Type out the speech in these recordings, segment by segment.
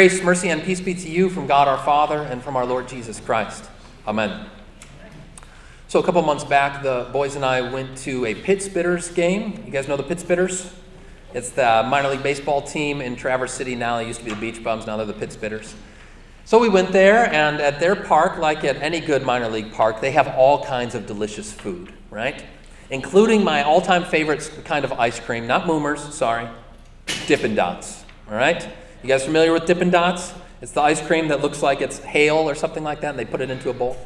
Grace, mercy, and peace be to you from God our Father and from our Lord Jesus Christ. Amen. So, a couple months back, the boys and I went to a Pit Spitters game. You guys know the Pit Spitters? It's the minor league baseball team in Traverse City now. They used to be the Beach Bums, now they're the Pit Spitters. So we went there, and at their park, like at any good minor league park, they have all kinds of delicious food, right? Including my all time favorite kind of ice cream, not Moomers, sorry, Dippin' Dots, all right? You guys familiar with Dippin' Dots? It's the ice cream that looks like it's hail or something like that, and they put it into a bowl.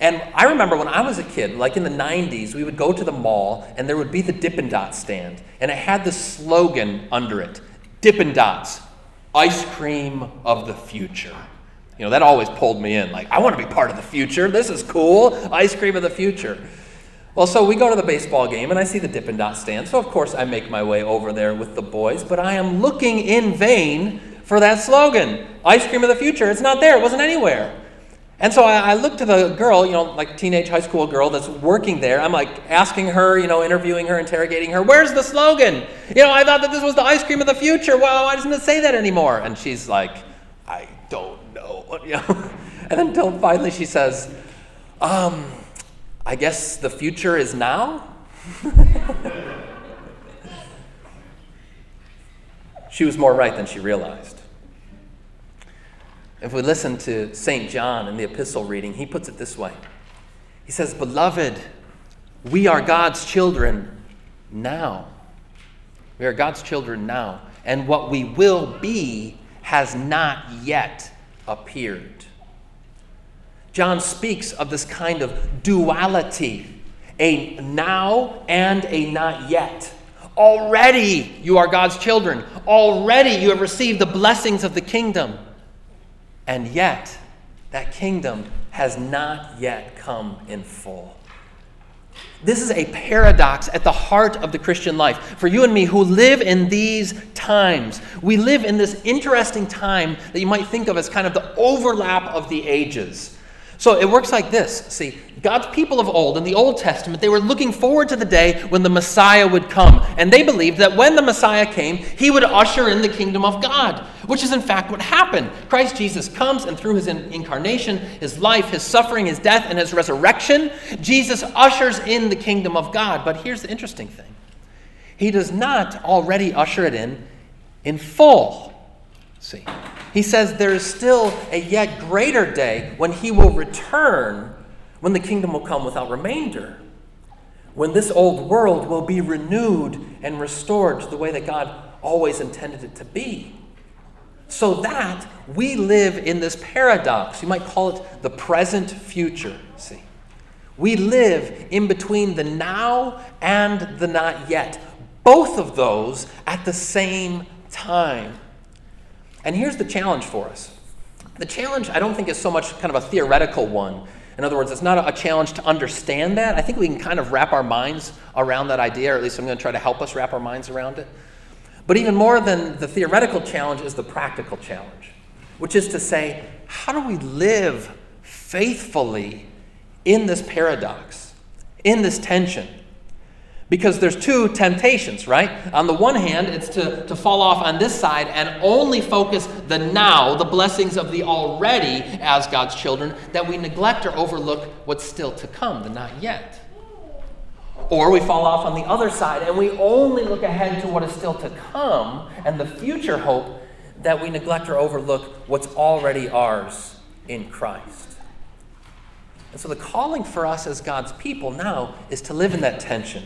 And I remember when I was a kid, like in the 90s, we would go to the mall and there would be the Dippin' Dots stand. And it had this slogan under it Dippin' Dots, ice cream of the future. You know, that always pulled me in. Like, I want to be part of the future. This is cool. Ice cream of the future. Well, so we go to the baseball game and I see the Dippin' Dot stand. So, of course, I make my way over there with the boys, but I am looking in vain for that slogan Ice cream of the future. It's not there, it wasn't anywhere. And so I, I look to the girl, you know, like teenage high school girl that's working there. I'm like asking her, you know, interviewing her, interrogating her, where's the slogan? You know, I thought that this was the ice cream of the future. Well, why doesn't it say that anymore? And she's like, I don't you know? and then finally she says, um, I guess the future is now? she was more right than she realized. If we listen to St. John in the epistle reading, he puts it this way He says, Beloved, we are God's children now. We are God's children now. And what we will be has not yet appeared. John speaks of this kind of duality a now and a not yet. Already you are God's children. Already you have received the blessings of the kingdom. And yet, that kingdom has not yet come in full. This is a paradox at the heart of the Christian life. For you and me who live in these times, we live in this interesting time that you might think of as kind of the overlap of the ages. So it works like this. See, God's people of old, in the Old Testament, they were looking forward to the day when the Messiah would come. And they believed that when the Messiah came, he would usher in the kingdom of God, which is in fact what happened. Christ Jesus comes, and through his incarnation, his life, his suffering, his death, and his resurrection, Jesus ushers in the kingdom of God. But here's the interesting thing He does not already usher it in in full. See, he says there is still a yet greater day when he will return, when the kingdom will come without remainder, when this old world will be renewed and restored to the way that God always intended it to be. So that we live in this paradox. You might call it the present future. See, we live in between the now and the not yet, both of those at the same time. And here's the challenge for us the challenge, I don't think, is so much kind of a theoretical one. In other words, it's not a challenge to understand that. I think we can kind of wrap our minds around that idea, or at least I'm going to try to help us wrap our minds around it. But even more than the theoretical challenge is the practical challenge, which is to say, how do we live faithfully in this paradox, in this tension? Because there's two temptations, right? On the one hand, it's to, to fall off on this side and only focus the now, the blessings of the already as God's children, that we neglect or overlook what's still to come, the not yet. Or we fall off on the other side and we only look ahead to what is still to come and the future hope that we neglect or overlook what's already ours in Christ. And so the calling for us as God's people now is to live in that tension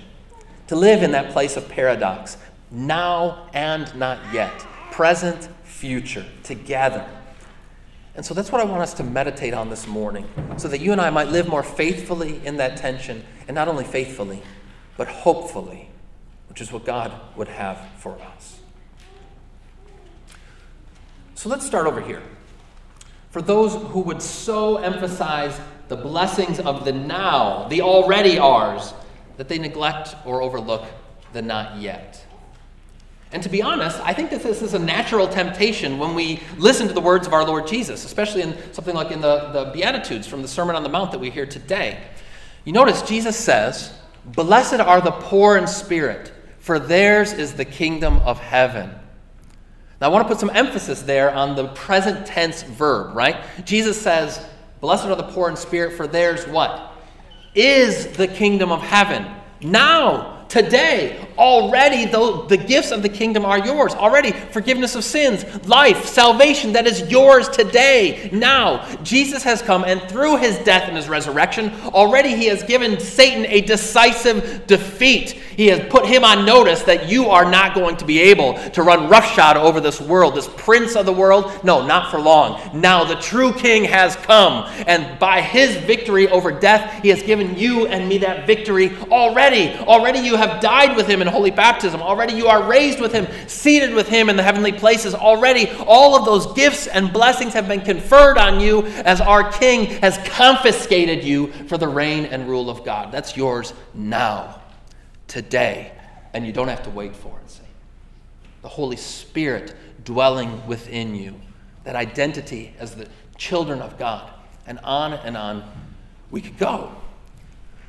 to live in that place of paradox, now and not yet, present, future, together. And so that's what I want us to meditate on this morning, so that you and I might live more faithfully in that tension, and not only faithfully, but hopefully, which is what God would have for us. So let's start over here. For those who would so emphasize the blessings of the now, the already ours, that they neglect or overlook the not yet. And to be honest, I think that this is a natural temptation when we listen to the words of our Lord Jesus, especially in something like in the, the Beatitudes from the Sermon on the Mount that we hear today. You notice Jesus says, Blessed are the poor in spirit, for theirs is the kingdom of heaven. Now, I want to put some emphasis there on the present tense verb, right? Jesus says, Blessed are the poor in spirit, for theirs what? Is the kingdom of heaven. Now, today, already the, the gifts of the kingdom are yours. Already, forgiveness of sins, life, salvation that is yours today. Now, Jesus has come, and through his death and his resurrection, already he has given Satan a decisive defeat. He has put him on notice that you are not going to be able to run roughshod over this world, this prince of the world. No, not for long. Now the true king has come, and by his victory over death, he has given you and me that victory already. Already you have died with him holy baptism. Already you are raised with him, seated with him in the heavenly places. Already all of those gifts and blessings have been conferred on you as our king has confiscated you for the reign and rule of God. That's yours now today, and you don't have to wait for it. See? The Holy Spirit dwelling within you, that identity as the children of God, and on and on we could go.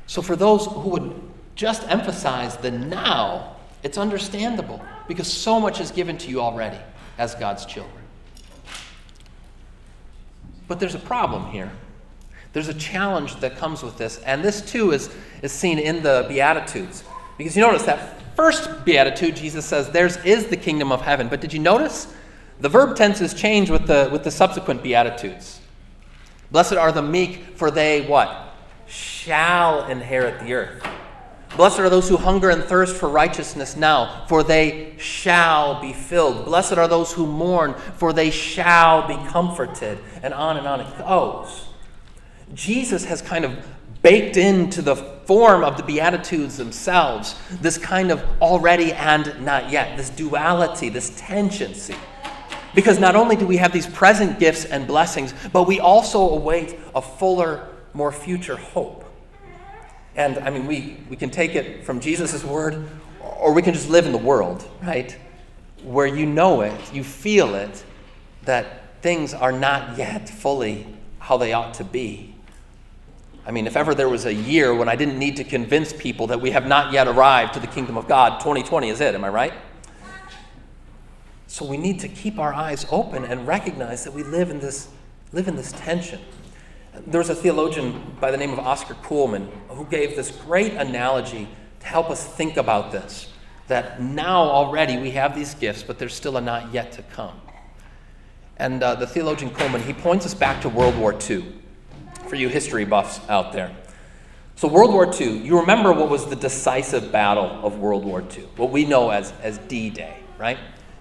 So, for those who would just emphasize the now, it's understandable because so much is given to you already as God's children. But there's a problem here. There's a challenge that comes with this, and this too is, is seen in the Beatitudes. Because you notice that first beatitude, Jesus says, Theirs is the kingdom of heaven. But did you notice? The verb tenses change with the, with the subsequent beatitudes. Blessed are the meek, for they what? Shall inherit the earth. Blessed are those who hunger and thirst for righteousness now, for they shall be filled. Blessed are those who mourn, for they shall be comforted. And on and on it goes. Jesus has kind of baked into the form of the Beatitudes themselves this kind of already and not yet, this duality, this tendency. Because not only do we have these present gifts and blessings, but we also await a fuller, more future hope. And I mean, we, we can take it from Jesus' word, or we can just live in the world, right? Where you know it, you feel it, that things are not yet fully how they ought to be. I mean, if ever there was a year when I didn't need to convince people that we have not yet arrived to the kingdom of God, 2020 is it, am I right? So we need to keep our eyes open and recognize that we live in this, live in this tension. There was a theologian by the name of Oscar Cullmann who gave this great analogy to help us think about this that now already we have these gifts, but there's still a not yet to come. And uh, the theologian Cullmann, he points us back to World War II for you history buffs out there. So, World War II, you remember what was the decisive battle of World War II, what we know as, as D Day, right?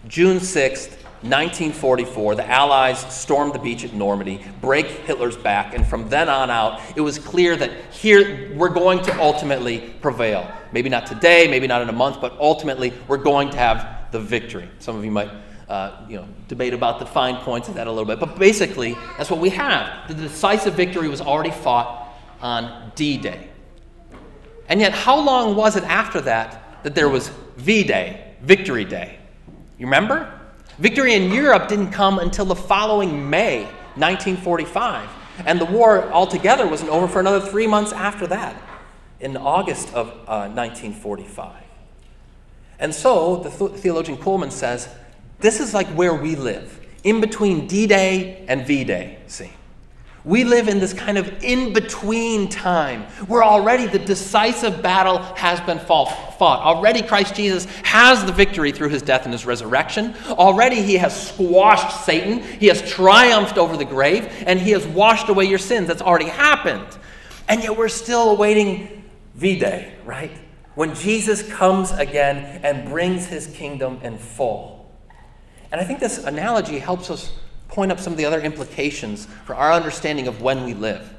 June 6th, 1944, the Allies stormed the beach at Normandy, break Hitler's back, and from then on out, it was clear that here we're going to ultimately prevail. Maybe not today, maybe not in a month, but ultimately we're going to have the victory. Some of you might uh, you know, debate about the fine points of that a little bit. But basically, that's what we have. The decisive victory was already fought on D Day. And yet, how long was it after that that there was V Day, Victory Day? You remember? Victory in Europe didn't come until the following May, 1945. And the war altogether wasn't over for another three months after that, in August of uh, 1945. And so, the theologian Cullmann says this is like where we live, in between D Day and V Day, see. We live in this kind of in between time where already the decisive battle has been fought. Already, Christ Jesus has the victory through his death and his resurrection. Already, he has squashed Satan. He has triumphed over the grave, and he has washed away your sins. That's already happened. And yet, we're still awaiting V Day, right? When Jesus comes again and brings his kingdom in full. And I think this analogy helps us point up some of the other implications for our understanding of when we live.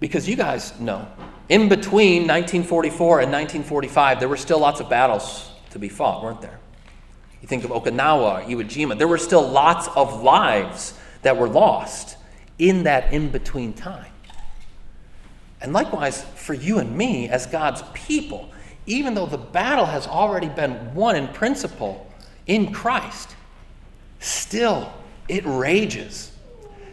Because you guys know, in between 1944 and 1945, there were still lots of battles to be fought, weren't there? You think of Okinawa, Iwo Jima, there were still lots of lives that were lost in that in between time. And likewise, for you and me as God's people, even though the battle has already been won in principle, in Christ, still it rages.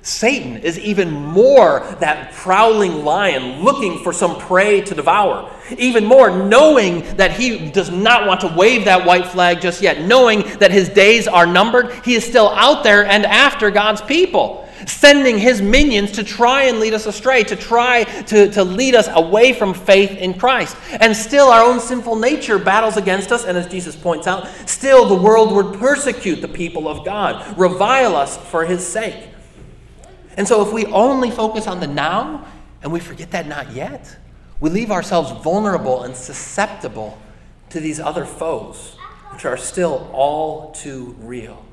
Satan is even more that prowling lion looking for some prey to devour. Even more, knowing that he does not want to wave that white flag just yet, knowing that his days are numbered, he is still out there and after God's people, sending his minions to try and lead us astray, to try to, to lead us away from faith in Christ. And still, our own sinful nature battles against us, and as Jesus points out, still the world would persecute the people of God, revile us for his sake. And so, if we only focus on the now and we forget that not yet, we leave ourselves vulnerable and susceptible to these other foes, which are still all too real.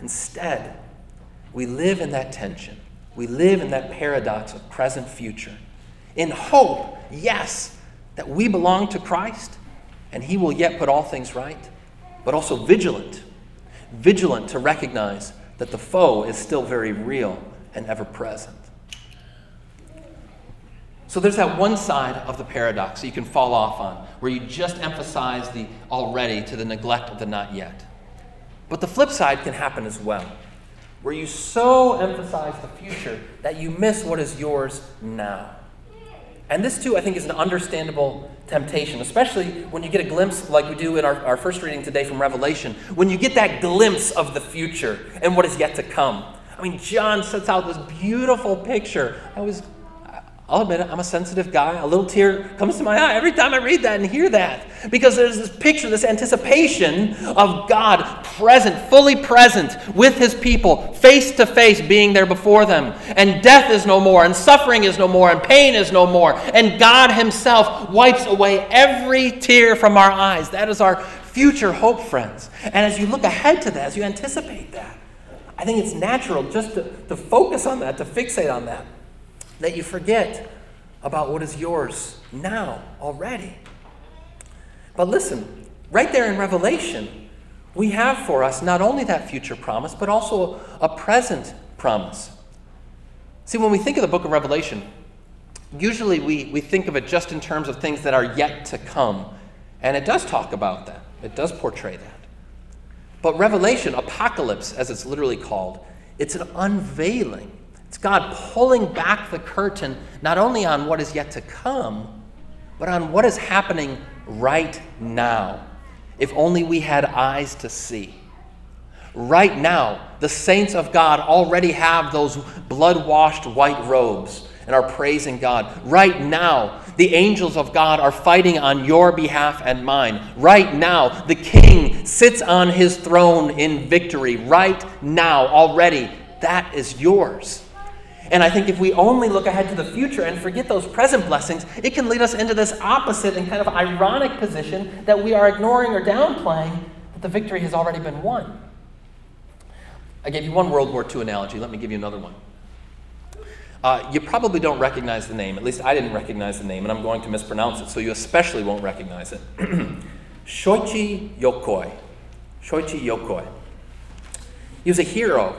Instead, we live in that tension. We live in that paradox of present future. In hope, yes, that we belong to Christ and He will yet put all things right, but also vigilant. Vigilant to recognize that the foe is still very real and ever present. So there's that one side of the paradox that you can fall off on, where you just emphasize the already to the neglect of the not yet. But the flip side can happen as well, where you so emphasize the future that you miss what is yours now. And this, too, I think, is an understandable temptation, especially when you get a glimpse, like we do in our, our first reading today from Revelation, when you get that glimpse of the future and what is yet to come. I mean, John sets out this beautiful picture. I was I'll admit it, I'm a sensitive guy. A little tear comes to my eye every time I read that and hear that. Because there's this picture, this anticipation of God present, fully present with his people, face to face, being there before them. And death is no more, and suffering is no more, and pain is no more. And God himself wipes away every tear from our eyes. That is our future hope, friends. And as you look ahead to that, as you anticipate that, I think it's natural just to, to focus on that, to fixate on that that you forget about what is yours now already. But listen, right there in Revelation, we have for us not only that future promise, but also a present promise. See, when we think of the book of Revelation, usually we, we think of it just in terms of things that are yet to come. And it does talk about that, it does portray that. But Revelation, apocalypse as it's literally called, it's an unveiling it's God pulling back the curtain not only on what is yet to come, but on what is happening right now. If only we had eyes to see. Right now, the saints of God already have those blood washed white robes and are praising God. Right now, the angels of God are fighting on your behalf and mine. Right now, the king sits on his throne in victory. Right now, already, that is yours. And I think if we only look ahead to the future and forget those present blessings, it can lead us into this opposite and kind of ironic position that we are ignoring or downplaying that the victory has already been won. I gave you one World War II analogy. Let me give you another one. Uh, you probably don't recognize the name. At least I didn't recognize the name, and I'm going to mispronounce it, so you especially won't recognize it. Shoichi Yokoi. Shoichi Yokoi. He was a hero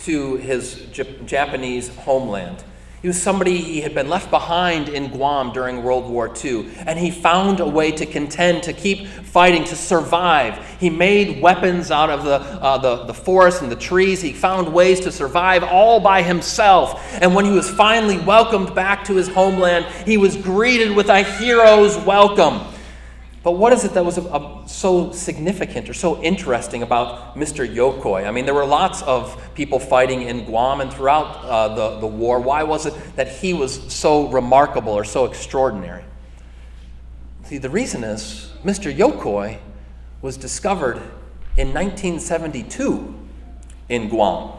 to his Japanese homeland. He was somebody he had been left behind in Guam during World War II, and he found a way to contend, to keep fighting, to survive. He made weapons out of the, uh, the, the forest and the trees. He found ways to survive all by himself. And when he was finally welcomed back to his homeland, he was greeted with a hero's welcome. But what is it that was a, a, so significant or so interesting about Mr. Yokoi? I mean, there were lots of people fighting in Guam and throughout uh, the, the war. Why was it that he was so remarkable or so extraordinary? See, the reason is Mr. Yokoi was discovered in 1972 in Guam.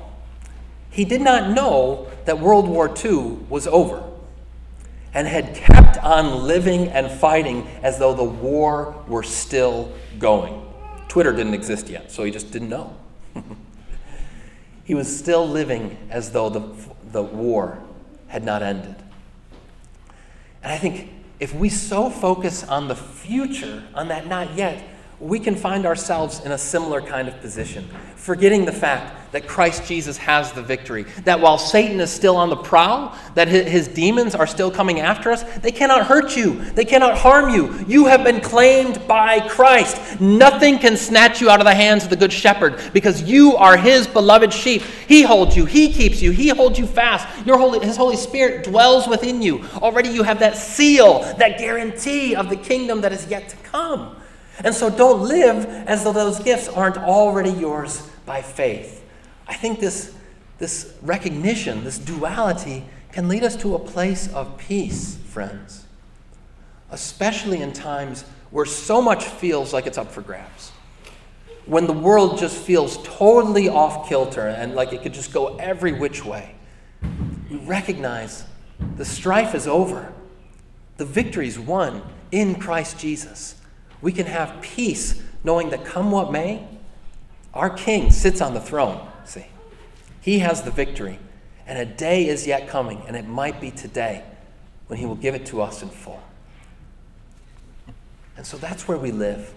He did not know that World War II was over and had kept on living and fighting as though the war were still going. Twitter didn't exist yet, so he just didn't know. he was still living as though the, the war had not ended. And I think if we so focus on the future, on that not yet, we can find ourselves in a similar kind of position, forgetting the fact that Christ Jesus has the victory. That while Satan is still on the prowl, that his demons are still coming after us, they cannot hurt you. They cannot harm you. You have been claimed by Christ. Nothing can snatch you out of the hands of the Good Shepherd because you are his beloved sheep. He holds you, he keeps you, he holds you fast. Your Holy, his Holy Spirit dwells within you. Already you have that seal, that guarantee of the kingdom that is yet to come. And so don't live as though those gifts aren't already yours by faith. I think this, this recognition, this duality, can lead us to a place of peace, friends, especially in times where so much feels like it's up for grabs. When the world just feels totally off kilter and like it could just go every which way, we recognize the strife is over. The victory's won in Christ Jesus. We can have peace knowing that come what may, our King sits on the throne. See, He has the victory, and a day is yet coming, and it might be today when He will give it to us in full. And so that's where we live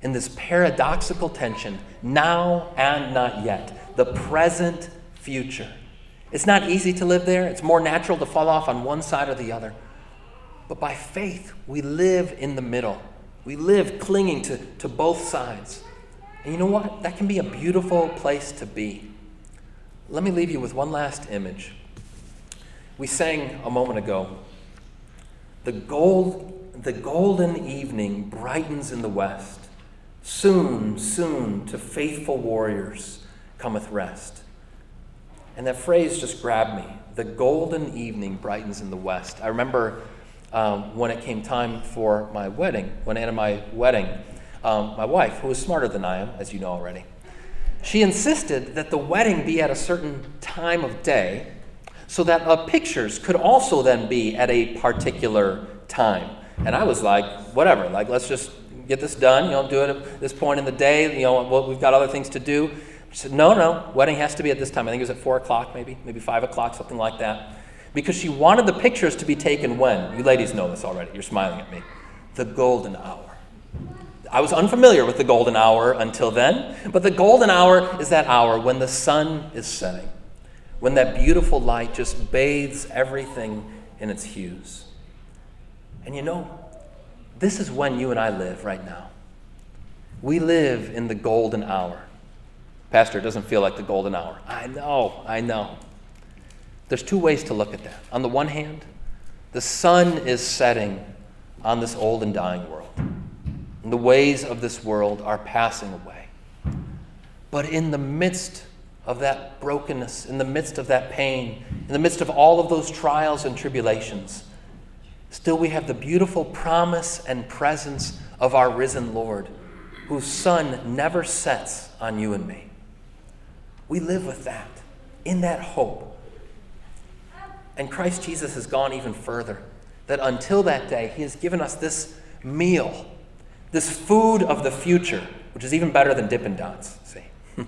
in this paradoxical tension now and not yet, the present future. It's not easy to live there, it's more natural to fall off on one side or the other. But by faith, we live in the middle. We live clinging to, to both sides. And you know what? That can be a beautiful place to be. Let me leave you with one last image. We sang a moment ago, the, gold, the golden evening brightens in the west. Soon, soon to faithful warriors cometh rest. And that phrase just grabbed me. The golden evening brightens in the west. I remember um, when it came time for my wedding, when Anna my wedding, um, my wife, who was smarter than I am, as you know already, she insisted that the wedding be at a certain time of day so that uh, pictures could also then be at a particular time. And I was like, whatever, like let's just get this done. You know, do it at this point in the day. You know, well, we've got other things to do. She said, no, no, wedding has to be at this time. I think it was at four o'clock, maybe, maybe five o'clock, something like that. Because she wanted the pictures to be taken when? You ladies know this already. You're smiling at me. The golden hour. I was unfamiliar with the golden hour until then, but the golden hour is that hour when the sun is setting, when that beautiful light just bathes everything in its hues. And you know, this is when you and I live right now. We live in the golden hour. Pastor, it doesn't feel like the golden hour. I know, I know. There's two ways to look at that. On the one hand, the sun is setting on this old and dying world the ways of this world are passing away. But in the midst of that brokenness, in the midst of that pain, in the midst of all of those trials and tribulations, still we have the beautiful promise and presence of our risen Lord, whose sun never sets on you and me. We live with that, in that hope. And Christ Jesus has gone even further, that until that day, He has given us this meal this food of the future, which is even better than Dippin' Dots, see.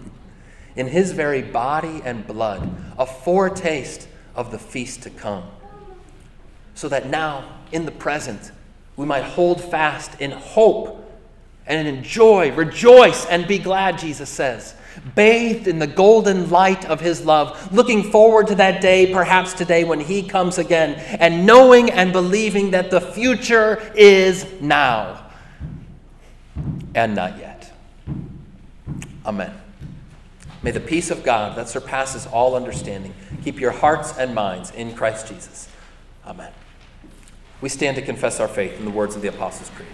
in his very body and blood, a foretaste of the feast to come. So that now, in the present, we might hold fast in hope and enjoy, rejoice, and be glad, Jesus says, bathed in the golden light of his love, looking forward to that day, perhaps today, when he comes again, and knowing and believing that the future is now and not yet. Amen. May the peace of God that surpasses all understanding keep your hearts and minds in Christ Jesus. Amen. We stand to confess our faith in the words of the Apostles' Creed.